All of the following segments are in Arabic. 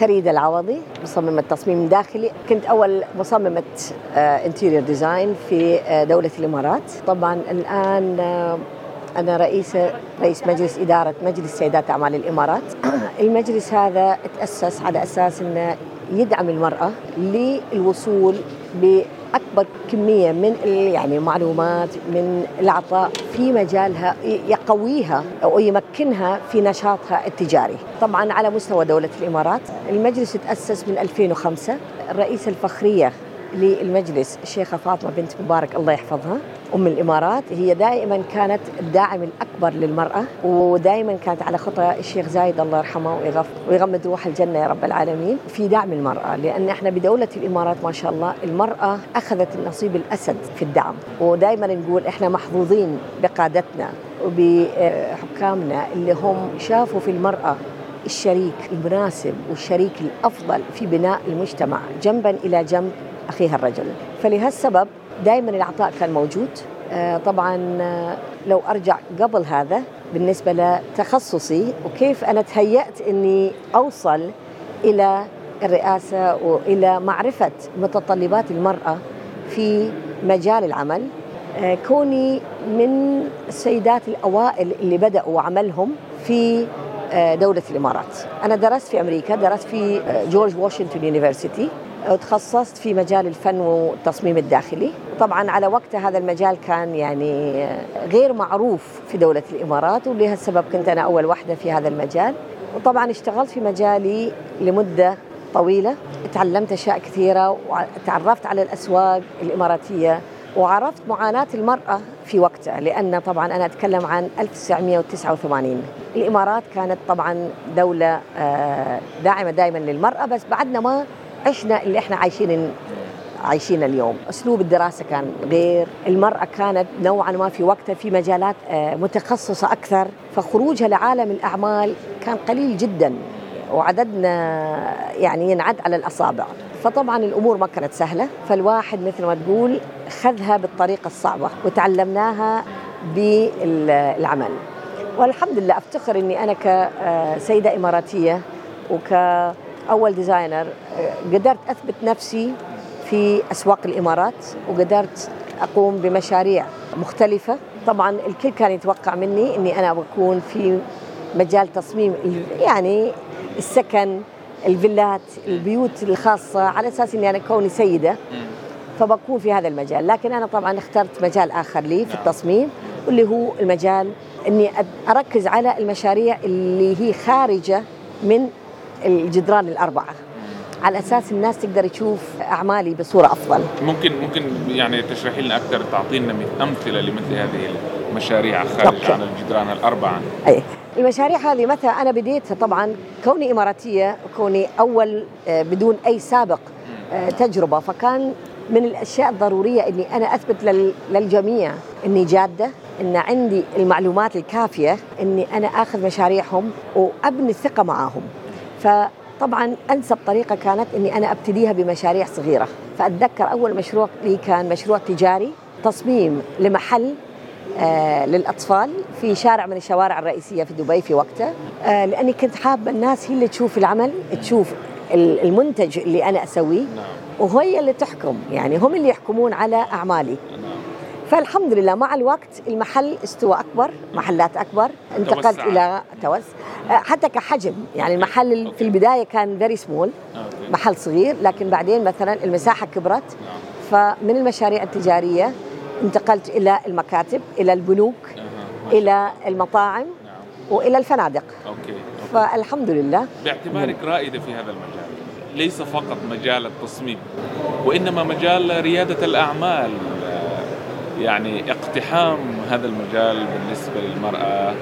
فريدة العوضي مصممة تصميم داخلي. كنت أول مصممة interior design في آه، دولة الإمارات. طبعا الآن آه، أنا رئيسة رئيس مجلس إدارة مجلس سيدات أعمال الإمارات. المجلس هذا تأسس على أساس أنه يدعم المرأة للوصول بأكبر كمية من يعني المعلومات من العطاء في مجالها يقويها أو يمكنها في نشاطها التجاري. طبعا على مستوى دولة الإمارات المجلس تأسس من 2005 الرئيسة الفخرية للمجلس. الشيخة فاطمة بنت مبارك الله يحفظها. أم الإمارات. هي دائما كانت الداعم الأكبر للمرأة ودائما كانت على خطى الشيخ زايد الله يرحمه ويغف- ويغمد روح الجنة يا رب العالمين في دعم المرأة. لأن إحنا بدولة الإمارات ما شاء الله المرأة أخذت النصيب الأسد في الدعم. ودائما نقول إحنا محظوظين بقادتنا وبحكامنا اللي هم شافوا في المرأة الشريك المناسب والشريك الأفضل في بناء المجتمع. جنبا إلى جنب أخيها الرجل. فلهالسبب دائما العطاء كان موجود. آه، طبعا آه، لو أرجع قبل هذا بالنسبة لتخصصي وكيف أنا تهيأت إني أوصل إلى الرئاسة وإلى معرفة متطلبات المرأة في مجال العمل. آه، كوني من السيدات الأوائل اللي بدأوا عملهم في دولة الإمارات. أنا درست في أمريكا درست في جورج واشنطن يونيفرسيتي. وتخصصت في مجال الفن والتصميم الداخلي. طبعا على وقت هذا المجال كان يعني غير معروف في دولة الإمارات ولهالسبب كنت أنا أول واحدة في هذا المجال. وطبعا اشتغلت في مجالي لمدة طويلة. تعلمت أشياء كثيرة وتعرفت على الأسواق الإماراتية وعرفت معاناة المرأة في وقتها لأن طبعا أنا أتكلم عن 1989 الإمارات كانت طبعا دولة آه، داعمة دائما للمرأة بس بعدنا ما عشنا اللي إحنا عايشين عايشين اليوم. أسلوب الدراسة كان غير المرأة كانت نوعا ما في وقتها في مجالات آه، متخصصة أكثر فخروجها لعالم الأعمال كان قليل جدا وعددنا يعني ينعد على الأصابع. فطبعا الأمور ما كانت سهلة فالواحد مثل ما تقول خذها بالطريقة الصعبة وتعلمناها بالعمل. والحمد لله أفتخر أني أنا كسيدة إماراتية وكأول ديزاينر آه، قدرت أثبت نفسي في أسواق الإمارات وقدرت أقوم بمشاريع مختلفة. طبعا الكل كان يتوقع مني أني أنا بكون في مجال تصميم يعني السكن الفيلات البيوت الخاصة على أساس أني أنا كوني سيدة. فبكون في هذا المجال. لكن أنا طبعا اخترت مجال آخر لي في التصميم واللي هو المجال أني أد- أركز على المشاريع اللي هي خارجة من الجدران الأربعة. على أساس الناس تقدر تشوف أعمالي بصورة أفضل. ممكن ممكن يعني تشرحي لنا أكثر تعطينا مث- أمثلة لمثل هذه المشاريع خارج أوكي. عن الجدران الأربعة؟ أي. المشاريع هذه متى؟ أنا بديتها طبعا كوني إماراتية وكوني أول آه، بدون أي سابق آه، تجربة. فكان من الأشياء الضرورية أني أنا أثبت لل- للجميع أني جادة أن عندي المعلومات الكافية أني أنا أخذ مشاريعهم وأبني الثقة معاهم. فطبعا أنسب طريقة كانت أني أنا أبتديها بمشاريع صغيرة. فأتذكر أول مشروع لي كان مشروع تجاري تصميم لمحل آه، للأطفال في شارع من الشوارع الرئيسية في دبي في وقتها آه، لأني كنت حابه الناس هي اللي تشوف العمل تشوف ال- المنتج اللي أنا أسويه نعم. وهي اللي تحكم. يعني هم اللي يحكمون على أعمالي. نعم. فالحمد لله مع الوقت المحل استوى أكبر محلات أكبر انتقلت توسع. إلى توس آه، حتى كحجم يعني المحل في البداية كان very small. محل صغير لكن بعدين مثلا المساحة كبرت نعم فمن المشاريع التجارية انتقلت إلى المكاتب إلى البنوك. إلى المطاعم نعم وإلى الفنادق okay okay. فالحمد لله باعتبارك رائدة في هذا المجال ليس فقط مجال التصميم وإنما مجال ريادة الأعمال يعني اقتحام هذا المجال بالنسبة للمرأة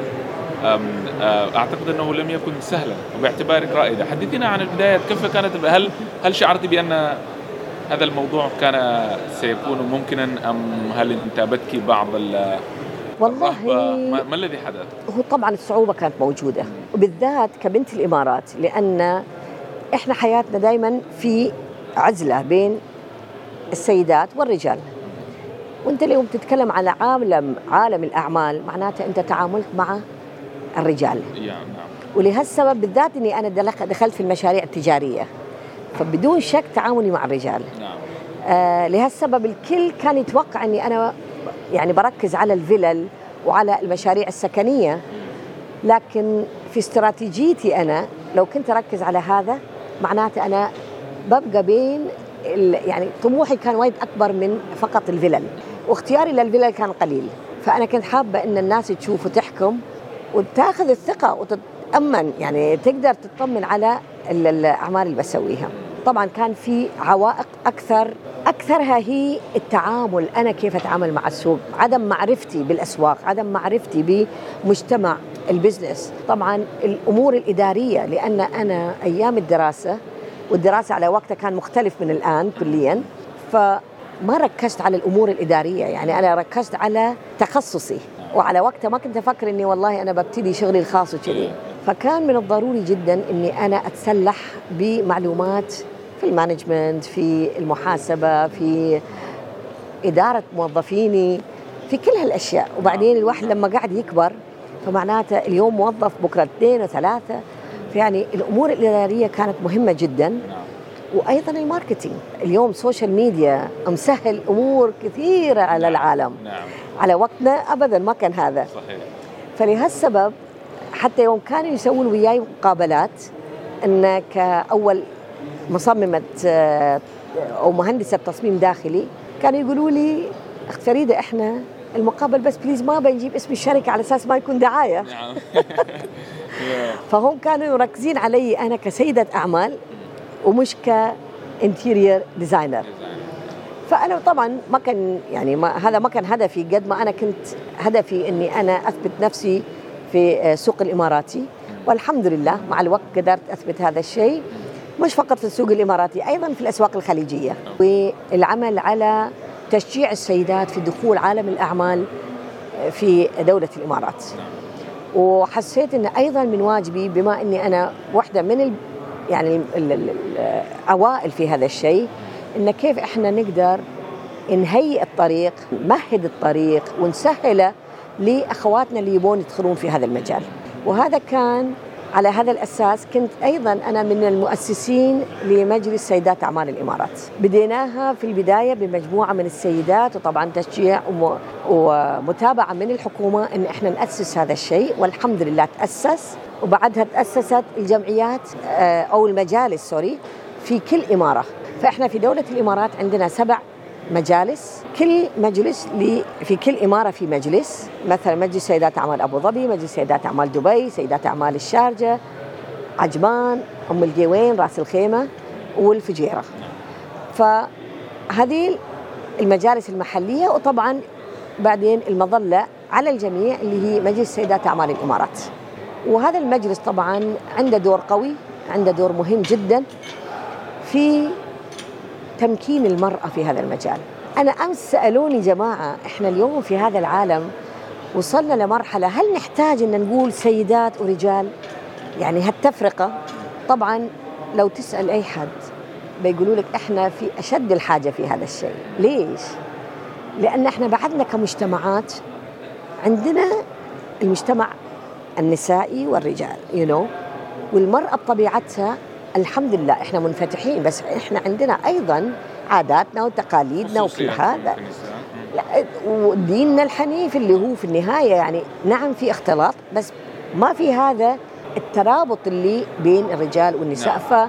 أم، آه، أعتقد أنه لم يكن سهلا وباعتبارك رائدة حدثينا عن البدايات كيف كانت هل هل شعرت بأن هذا الموضوع كان سيكون ممكنا أم هل انتابتك بعض ال- والله؟ ما, ما الذي حدث؟ هو طبعا الصعوبة كانت موجودة وبالذات كبنت الإمارات لأن إحنا حياتنا دائما في عزلة بين السيدات والرجال وانت اليوم تتكلم على عالم عالم الأعمال معناته أنت تعاملت مع الرجال. نعم. ولهالسبب بالذات إني أنا دخلت في المشاريع التجارية. فبدون شك تعاوني مع الرجال. نعم. آه لهالسبب الكل كان يتوقع إني أنا يعني بركز على الفلل وعلى المشاريع السكنية. لكن في استراتيجيتي أنا لو كنت أركز على هذا معناته أنا ببقى بين يعني طموحي كان وايد أكبر من فقط الفلل. واختياري للفلل كان قليل. فأنا كنت حابة إن الناس تشوف وتحكم وتاخذ الثقة وتتأمن يعني تقدر تطمن على الأعمال اللي بسويها. طبعا كان في عوائق أكثر أكثرها هي التعامل أنا كيف أتعامل مع السوق عدم معرفتي بالأسواق عدم معرفتي بمجتمع البزنس. طبعا الأمور الإدارية لأن أنا أيام الدراسة والدراسة على وقتها كان مختلف من الآن كليا فما ركزت على الأمور الإدارية يعني أنا ركزت على تخصصي. وعلى وقتها ما كنت أفكر إني والله أنا ببتدي شغلي الخاص وكذي. فكان من الضروري جدا إني أنا أتسلح بمعلومات في المانجمنت في المحاسبة في إدارة موظفيني في كل هالأشياء. وبعدين الواحد لما قاعد يكبر فمعناته اليوم موظف بكرة اثنين وثلاثة. فيعني الأمور الإدارية كانت مهمة جدا. وأيضا ال marketing اليوم social media مسهل أمور كثيرة على نعم. العالم. نعم. على وقتنا ابدا ما كان هذا. صحيح. فلهالسبب حتى يوم كانوا يسوون وياي مقابلات إن كأول مصممة آه، أو مهندسة تصميم داخلي كانوا يقولوا لي أخت فريدة إحنا المقابلة بس please ما بنجيب اسم الشركة على أساس ما يكون دعاية. نعم. فهم كانوا مركزين علي أنا كسيدة أعمال ومش كانتيرير ديزاينر فأنا طبعا ما كان يعني ما هذا ما كان هدفي قد ما أنا كنت هدفي إني أنا أثبت نفسي في سوق الإماراتي. والحمد لله مع الوقت قدرت أثبت هذا الشيء مش فقط في السوق الإماراتي أيضا في الأسواق الخليجية. والعمل على تشجيع السيدات في دخول عالم الأعمال في دولة الإمارات. وحسيت إن أيضا من واجبي بما إني أنا واحدة من يعني الاوائل في هذا الشيء إن كيف إحنا نقدر نهيئ الطريق نمهد الطريق ونسهله لأخواتنا اللي يبون يدخلون في هذا المجال. وهذا كان على هذا الأساس كنت أيضا أنا من المؤسسين لمجلس سيدات أعمال الإمارات. بديناها في البداية بمجموعة من السيدات وطبعا تشجيع ومتابعة من الحكومة إن إحنا نأسس هذا الشيء والحمد لله تأسس. وبعدها تأسست الجمعيات آه، أو المجالس سوري في كل إمارة. فإحنا في دولة الإمارات عندنا سبع مجالس. كل مجلس في كل إمارة في مجلس. مثلا مجلس سيدات أعمال أبو ظبي مجلس سيدات أعمال دبي سيدات أعمال الشارجة عجمان أم القوين رأس الخيمة والفجيرة. فهذه المجالس المحلية وطبعا بعدين المظلة على الجميع اللي هي مجلس سيدات أعمال الإمارات. وهذا المجلس طبعا عنده دور قوي عنده دور مهم جدا في تمكين المرأة في هذا المجال. أنا أمس سألوني جماعة إحنا اليوم في هذا العالم وصلنا لمرحلة هل نحتاج أن نقول سيدات ورجال؟ يعني هالتفرقة طبعا لو تسأل أي حد بيقولوا لك إحنا في أشد الحاجة في هذا الشيء. ليش؟ لأن إحنا بعدنا كمجتمعات عندنا المجتمع النسائي والرجال يو you know? والمرأة بطبيعتها الحمد لله إحنا منفتحين بس إحنا عندنا أيضا عاداتنا وتقاليدنا وكل هذا وديننا الحنيف اللي هو في النهاية يعني نعم في اختلاط بس ما في هذا الترابط اللي بين الرجال والنساء نعم.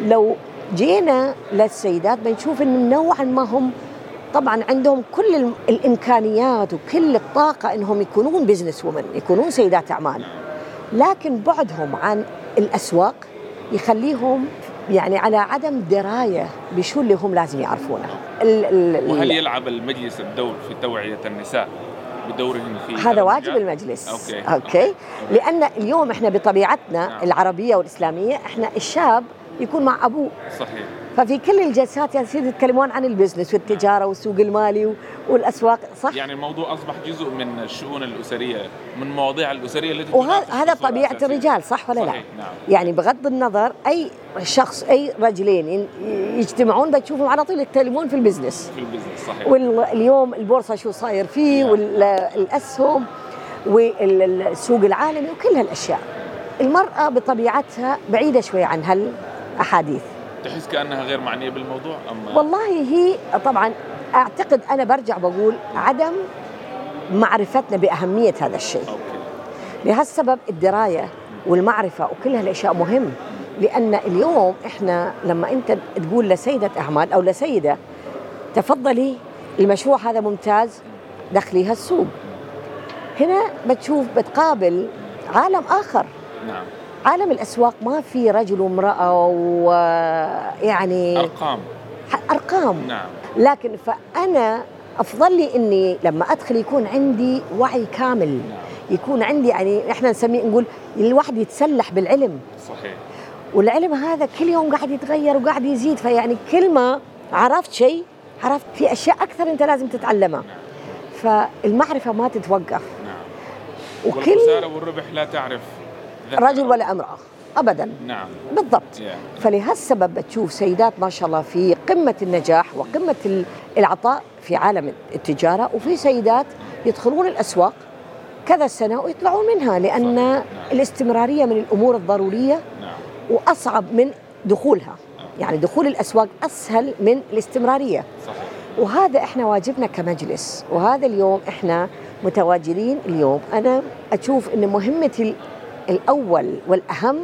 فلو جينا للسيدات بنشوف إن نوعا ما هم طبعا عندهم كل الإمكانيات وكل الطاقة إنهم يكونون بزنس وومن يكونون سيدات أعمال. لكن بعدهم عن الأسواق يخليهم يعني على عدم دراية بشو اللي هم لازم يعرفونه. وهل يلعب المجلس الدور في توعية النساء بدورهم في هذا واجب المجلس. okay. okay. لأن اليوم إحنا بطبيعتنا نعم. العربية والإسلامية إحنا الشاب يكون مع أبوه. صحيح. ففي كل الجلسات يا سيدي يتكلمون عن ال business والتجارة والسوق المالي والأسواق صح يعني الموضوع أصبح جزء من الشؤون الأسرية من المواضيع الأسرية التي وهذا طبيعة الرجال صح ولا صحيح. لا نعم. يعني بغض النظر أي شخص أي رجلين يجتمعون بتشوفهم على طول يتكلمون في ال business في ال business صحيح واليوم البورصة شو صاير فيه نعم. والاسهم والسوق العالمي وكل هالأشياء المرأة بطبيعتها بعيدة شوي عن هالأحاديث تحس كأنها غير معنية بالموضوع؟ ام والله هي طبعا أعتقد أنا برجع بقول عدم معرفتنا بأهمية هذا الشيء. okay. لهالسبب الدراية والمعرفة وكل هالأشياء مهم. لأن اليوم إحنا لما أنت تقول لسيدة أعمال أو لسيدة تفضلي المشروع هذا ممتاز دخليها السوق هنا بتشوف بتقابل عالم آخر. نعم. عالم الأسواق ما في رجل وامرأة ويعني أرقام. أرقام. نعم. لكن فأنا أفضل لي إني لما أدخل يكون عندي وعي كامل. يكون عندي يعني إحنا نسميه نقول الواحد يتسلح بالعلم. صحيح. والعلم هذا كل يوم قاعد يتغير وقاعد يزيد. فيعني كل ما عرفت شيء عرفت في أشياء أكثر أنت لازم تتعلمها. فالمعرفة ما تتوقف. نعم. وكل والخسارة والربح لا تعرف. رجل ولا امرأة. أبدا. نعم. بالضبط. Yeah. فلهالسبب بتشوف سيدات ما شاء الله في قمة النجاح وقمة ال- العطاء في عالم التجارة وفي سيدات يدخلون الأسواق كذا سنة ويطلعون منها صحيح. نعم. الاستمرارية من الأمور الضرورية نعم. وأصعب من دخولها. يعني دخول الأسواق أسهل من الاستمرارية. صحيح. وهذا إحنا واجبنا كمجلس وهذا اليوم إحنا متواجدين اليوم. أنا أشوف إن مهمتي ال- الأول والأهم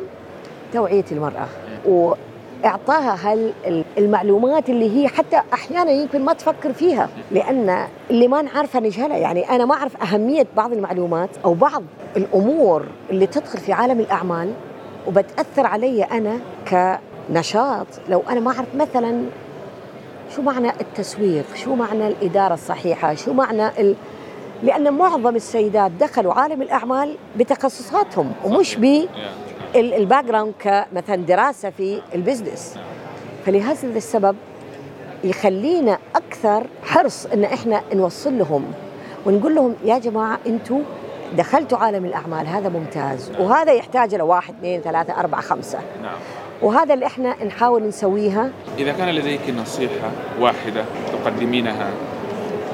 توعية المرأة وإعطاها هال ال- المعلومات اللي هي حتى أحيانا يمكن ما تفكر فيها لأن اللي ما نعرفها نجهلها يعني أنا ما أعرف أهمية بعض المعلومات أو بعض الأمور اللي تدخل في عالم الأعمال وبتأثر علي أنا كنشاط. لو أنا ما أعرف مثلا شو معنى التسويق شو معنى الإدارة الصحيحة شو معنى ال... لأن معظم السيدات دخلوا عالم الأعمال بتخصصاتهم ومش. بال back ground كمثلا دراسة في ال business. فلهذا السبب يخلينا أكثر حرص أن إحنا نوصل لهم ونقول لهم يا جماعة أنتوا دخلتوا عالم الأعمال هذا ممتاز وهذا يحتاج له واحد اثنين ثلاثة أربعة خمسة. نعم. وهذا اللي إحنا نحاول نسويها. إذا كان لديك نصيحة واحدة تقدمينها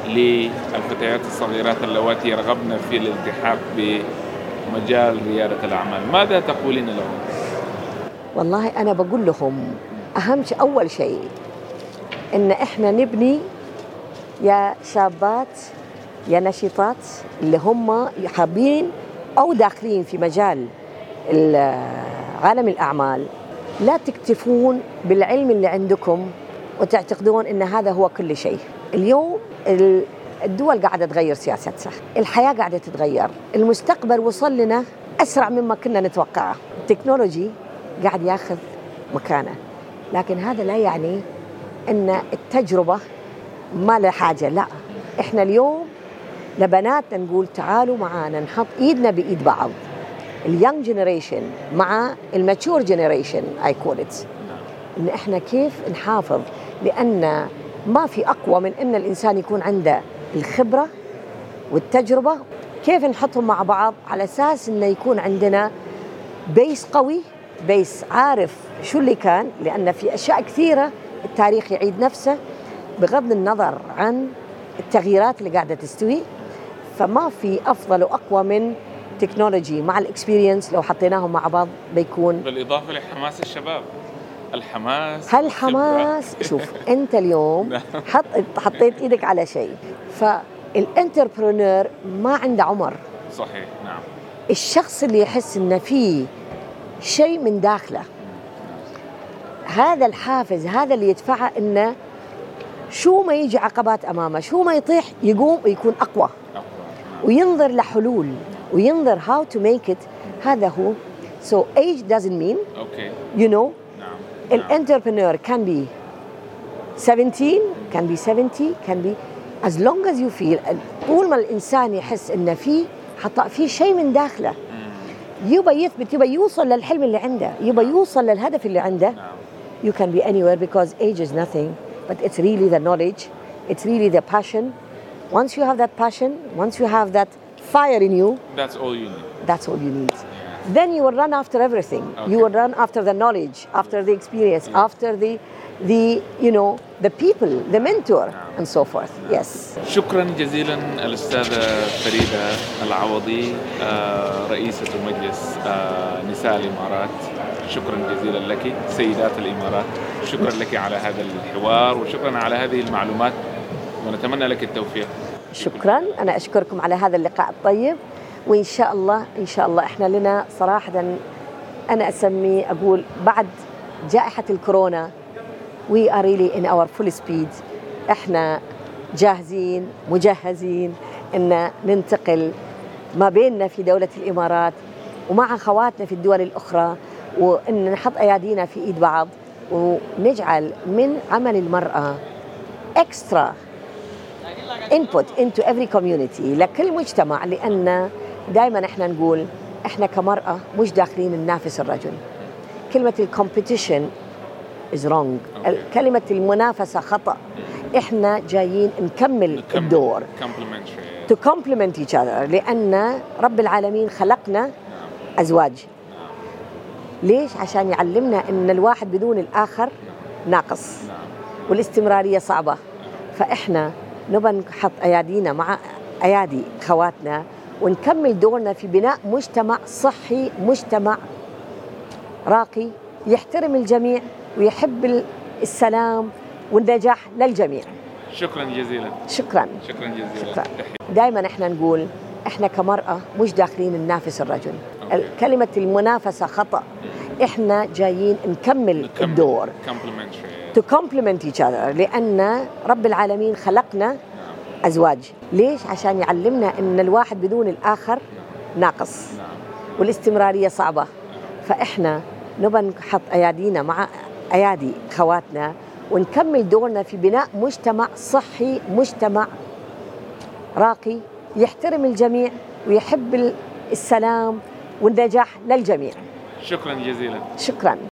للفتيات الصغيرات اللواتي يرغبن في الالتحاق بمجال ريادة الأعمال. ماذا تقولين لهم؟ والله أنا بقول لهم أهم شيء أول شيء إن إحنا نبني يا شابات يا نشيطات اللي هم حابين أو داخلين في مجال ال- عالم الأعمال. لا تكتفون بالعلم اللي عندكم وتعتقدون إن هذا هو كل شيء. اليوم ال- الدول قاعدة تغير سياستها. الحياة قاعدة تتغير. المستقبل وصل لنا أسرع مما كنا نتوقعه. التكنولوجي قاعد ياخذ مكانه. لكن هذا لا يعني إن التجربة ما لها حاجة. لا. إحنا اليوم لبناتنا نقول تعالوا معانا نحط إيدنا بإيد بعض. ال young generation مع ال mature generation I call it إن إحنا كيف نحافظ؟ لأن ما في أقوى من إن الإنسان يكون عنده الخبرة والتجربة. كيف نحطهم مع بعض؟ على أساس إنه يكون عندنا base قوي base عارف شو اللي كان لأن في أشياء كثيرة التاريخ يعيد نفسه بغض النظر عن التغييرات اللي قاعدة تستوي. فما في أفضل وأقوى من technology مع ال experience لو حطيناهم مع بعض بيكون بالإضافة لحماس الشباب. الحماس هالحماس شوف أنت اليوم حط حطيت إيدك على شيء. فال entrepreneur ما عنده عمر. صحيح نعم. الشخص اللي يحس إنه في شيء من داخله. هذا الحافز هذا اللي يدفعه إنه شو ما يجي عقبات أمامه شو ما يطيح يقوم ويكون أقوى. نعم. وينظر لحلول وينظر how to make it. هذا هو. So age doesn't mean أوكي you know نعم نعم. الانتربرنور can be 17 can be 70 can be as long as you feel طول ما الانسان يحس انه في حط في شيء من داخله مم. يبى يثبت يبى يوصل للحلم اللي عنده يبى يوصل للهدف اللي عنده نعم you can be anywhere because age is nothing but it's really the knowledge it's really the passion once you have that passion once you have that fire in you That's all you need that's all you need Then you will run after everything. You Okay. will run after the knowledge after the experience after the the you know the people, the mentor, and so forth. Yes. شكرا جزيلا الأستاذة فريدة العوضي آه، رئيسة مجلس آه، نساء الإمارات. شكرا جزيلا لك سيدات الإمارات. شكرا لك على هذا الحوار وشكرا على هذه المعلومات. ونتمنى لك التوفيق. شكرا. أنا أشكركم على هذا اللقاء الطيب. وإن شاء الله إن شاء الله إحنا لنا صراحة أنا أسمي أقول بعد جائحة الكورونا we are really in our full speed. إحنا جاهزين مجهزين إن ننتقل ما بيننا في دولة الإمارات ومع خواتنا في الدول الأخرى وإن نحط أيادينا في إيد بعض ونجعل من عمل المرأة اكسترا input into every community لكل مجتمع لأن دائما إحنا نقول إحنا كمرأة مش داخلين ننافس الرجل. كلمة الكومبيتيشن is wrong. Okay. كلمة المنافسة خطأ. إحنا جايين نكمل الدور. To complement each other. لأن رب العالمين خلقنا أزواج. ليش؟ عشان يعلمنا أن الواحد بدون الآخر ناقص. نعم. والاستمرارية صعبة. فإحنا نبى نحط أيادينا مع أيادي خواتنا ونكمل دورنا في بناء مجتمع صحي مجتمع راقي يحترم الجميع ويحب ال- السلام والنجاح للجميع. شكرا جزيلا. شكرا. شكرا جزيلا. شكرا. دائما إحنا نقول إحنا كمرأة مش داخلين ننافس الرجل. أوكي. كلمة المنافسة خطأ. إحنا جايين نكمل نكمل. الدور. To complement each other. لأن رب العالمين خلقنا أزواج. ليش؟ عشان يعلمنا أن الواحد بدون الآخر ناقص. والاستمرارية صعبة. فإحنا نبى نحط أيادينا مع أيادي خواتنا ونكمل دورنا في بناء مجتمع صحي مجتمع راقي يحترم الجميع ويحب ال- السلام والنجاح للجميع. شكرا جزيلا. شكرا.